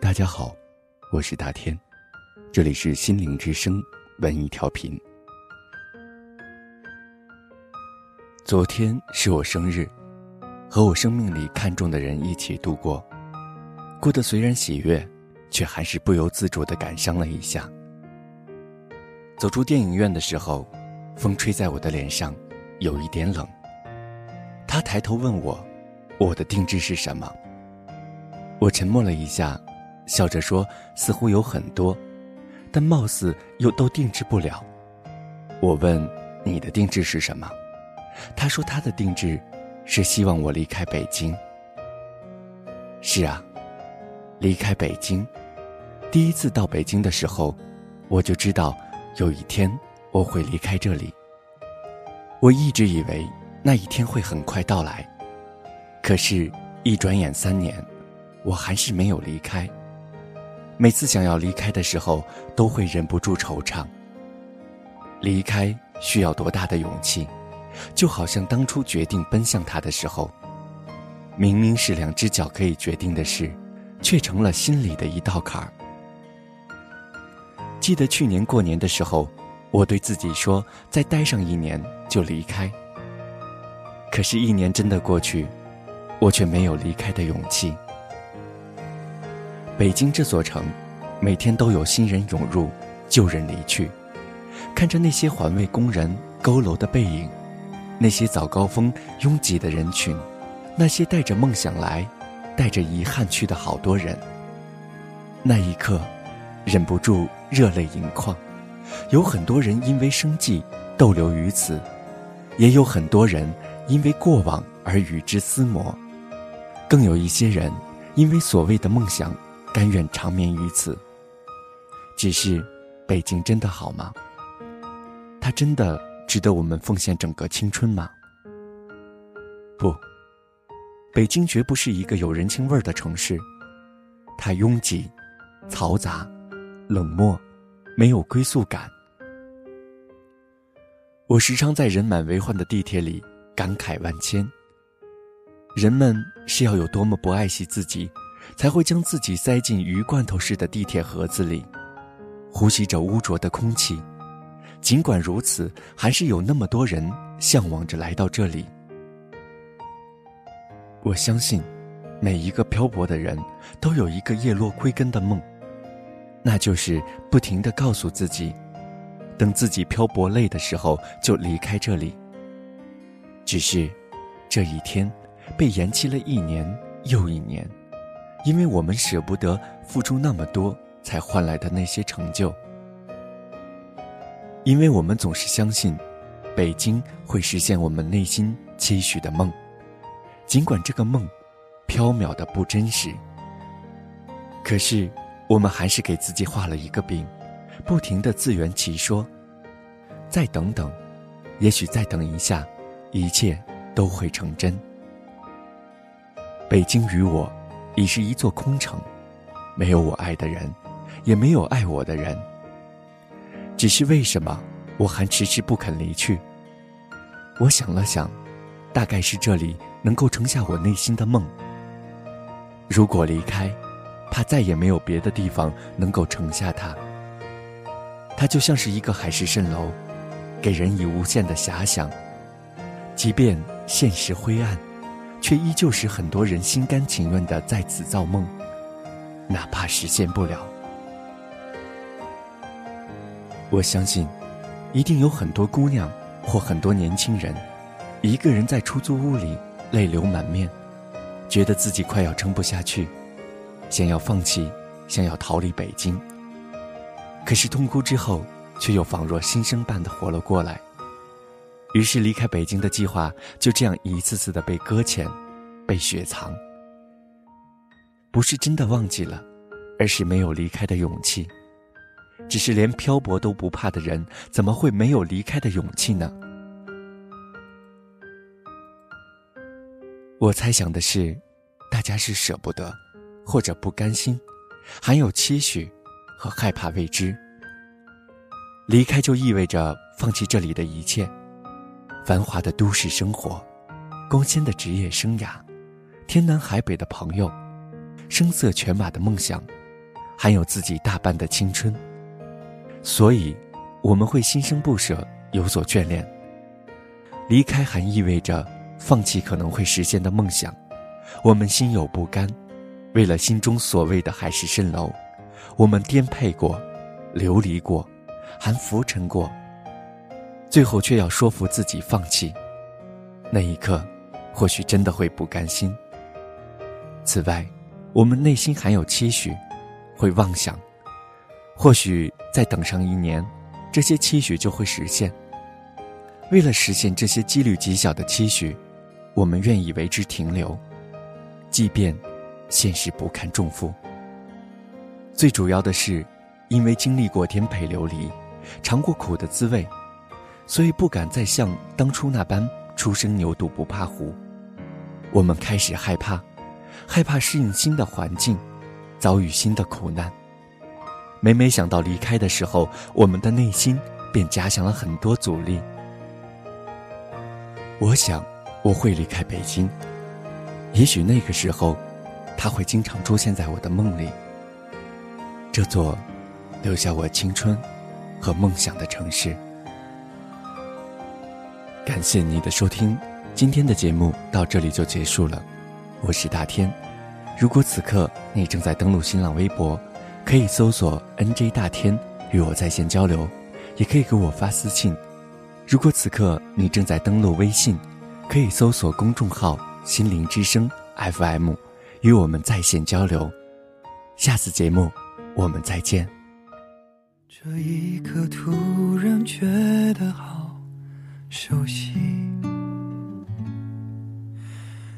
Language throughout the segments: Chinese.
大家好，我是大天，这里是心灵之声文艺调频。昨天是我生日，和我生命里看重的人一起度过，过得虽然喜悦，却还是不由自主的感伤了一下。走出电影院的时候，风吹在我的脸上，有一点冷。他抬头问我：“我的定制是什么？”我沉默了一下，笑着说：“似乎有很多，但貌似又都定制不了。”我问：“你的定制是什么？”他说：“他的定制，是希望我离开北京。”是啊，离开北京。第一次到北京的时候，我就知道有一天我会离开这里。我一直以为那一天会很快到来，可是，一转眼三年，我还是没有离开。每次想要离开的时候，都会忍不住惆怅。离开需要多大的勇气？就好像当初决定奔向他的时候，明明是两只脚可以决定的事，却成了心里的一道坎儿。记得去年过年的时候，我对自己说，再待上一年就离开。可是，一年真的过去，我却没有离开的勇气。北京这座城，每天都有新人涌入，旧人离去，看着那些环卫工人佝偻的背影。那些早高峰拥挤的人群，那些带着梦想来、带着遗憾去的好多人。那一刻，忍不住热泪盈眶。有很多人因为生计逗留于此，也有很多人因为过往而与之厮磨，更有一些人因为所谓的梦想，甘愿长眠于此。只是，北京真的好吗？它真的？值得我们奉献整个青春吗？不，北京绝不是一个有人情味儿的城市，它拥挤、嘈杂、冷漠，没有归宿感。我时常在人满为患的地铁里感慨万千。人们是要有多么不爱惜自己，才会将自己塞进鱼罐头似的地铁盒子里，呼吸着污浊的空气。尽管如此，还是有那么多人向往着来到这里。我相信，每一个漂泊的人都有一个叶落归根的梦，那就是不停的告诉自己，等自己漂泊累的时候就离开这里。只是，这一天被延期了一年又一年，因为我们舍不得付出那么多才换来的那些成就。因为我们总是相信，北京会实现我们内心期许的梦，尽管这个梦，缥缈的不真实。可是，我们还是给自己画了一个饼，不停的自圆其说，再等等，也许再等一下，一切都会成真。北京与我，已是一座空城，没有我爱的人，也没有爱我的人。只是为什么我还迟迟不肯离去？我想了想，大概是这里能够盛下我内心的梦。如果离开，怕再也没有别的地方能够盛下它。它就像是一个海市蜃楼，给人以无限的遐想。即便现实灰暗，却依旧使很多人心甘情愿的在此造梦，哪怕实现不了。我相信，一定有很多姑娘或很多年轻人，一个人在出租屋里泪流满面，觉得自己快要撑不下去，想要放弃，想要逃离北京。可是痛哭之后，却又仿若新生般的活了过来。于是离开北京的计划就这样一次次的被搁浅，被雪藏。不是真的忘记了，而是没有离开的勇气。只是连漂泊都不怕的人，怎么会没有离开的勇气呢？我猜想的是，大家是舍不得，或者不甘心，还有期许和害怕未知，离开就意味着放弃这里的一切：繁华的都市生活，光鲜的职业生涯，天南海北的朋友，声色犬马的梦想，还有自己大半的青春。所以，我们会心生不舍，有所眷恋。离开还意味着放弃可能会实现的梦想，我们心有不甘。为了心中所谓的海市蜃楼，我们颠沛过，流离过，还浮沉过。最后却要说服自己放弃，那一刻，或许真的会不甘心。此外，我们内心还有期许，会妄想，或许再等上一年，这些期许就会实现。为了实现这些几率极小的期许，我们愿意为之停留，即便。现实不堪重负。最主要的是，因为经历过颠沛流离，尝过苦的滋味，所以不敢再像当初那般初生牛犊不怕虎。我们开始害怕，害怕适应新的环境，遭遇新的苦难。每每想到离开的时候，我们的内心便加强了很多阻力。我想，我会离开北京，也许那个时候。他会经常出现在我的梦里，这座留下我青春和梦想的城市。感谢你的收听，今天的节目到这里就结束了。我是大天，如果此刻你正在登录新浪微博，可以搜索 “nj 大天”与我在线交流，也可以给我发私信。如果此刻你正在登录微信，可以搜索公众号“心灵之声 FM”。与我们在线交流，下次节目我们再见。这一刻突然觉得好熟悉，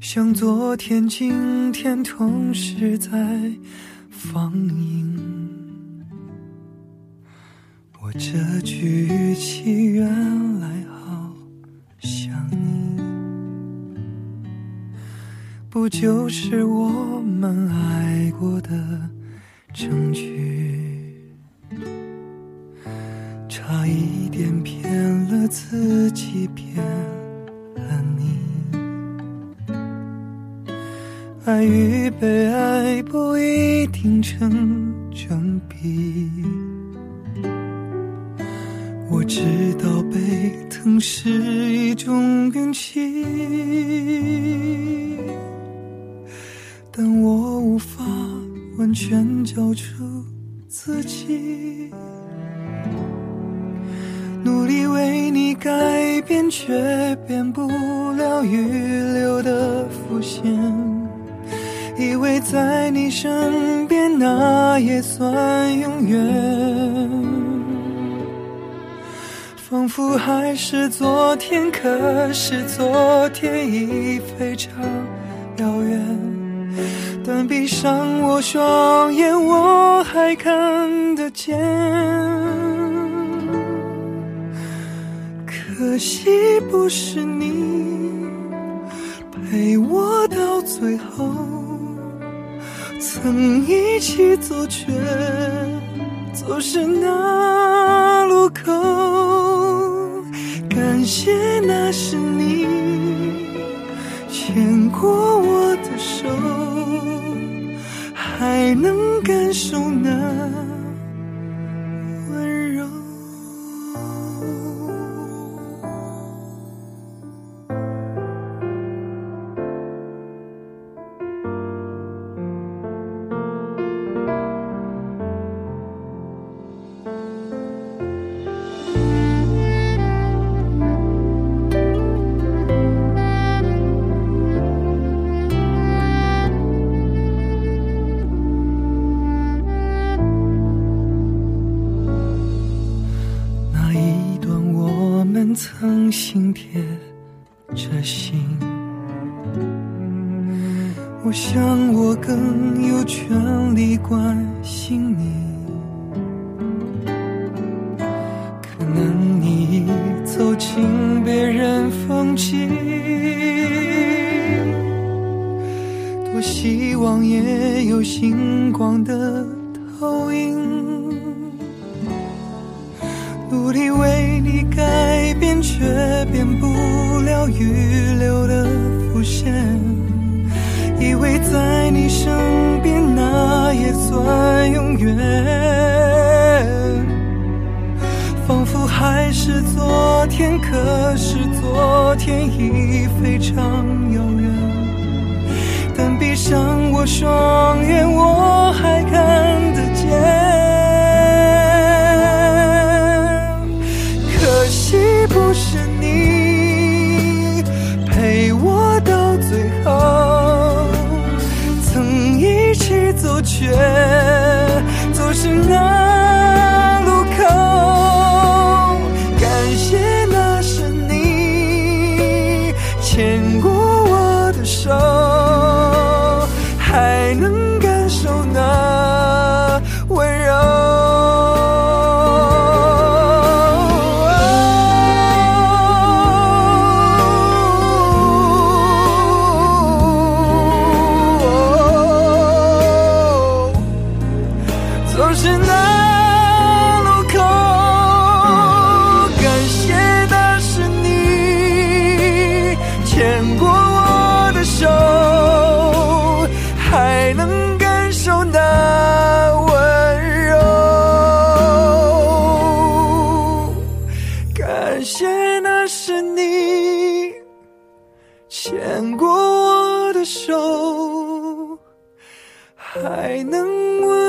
像昨天、今天同时在放映。我这句语气原来好。不就是我们爱过的证据？差一点骗了自己，骗了你。爱与被爱不一定成正比。我知道被疼是一种运气。全交出自己，努力为你改变，却变不了预留的伏线。以为在你身边，那也算永远。仿佛还是昨天，可是昨天已非常遥远。但闭上我双眼，我还看得见。可惜不是你陪我到最后，曾一起走，却走失那路口。感谢那是你牵过我中呢？想我更有权利关心你。可能你已走进别人风景，多希望也有星光的投影。努力为你改变，却变不了预留的伏线。以为在你身边，那也算永远。仿佛还是昨天，可是昨天已非常遥远。但闭上我双眼，我还看得见。可惜不是却还能问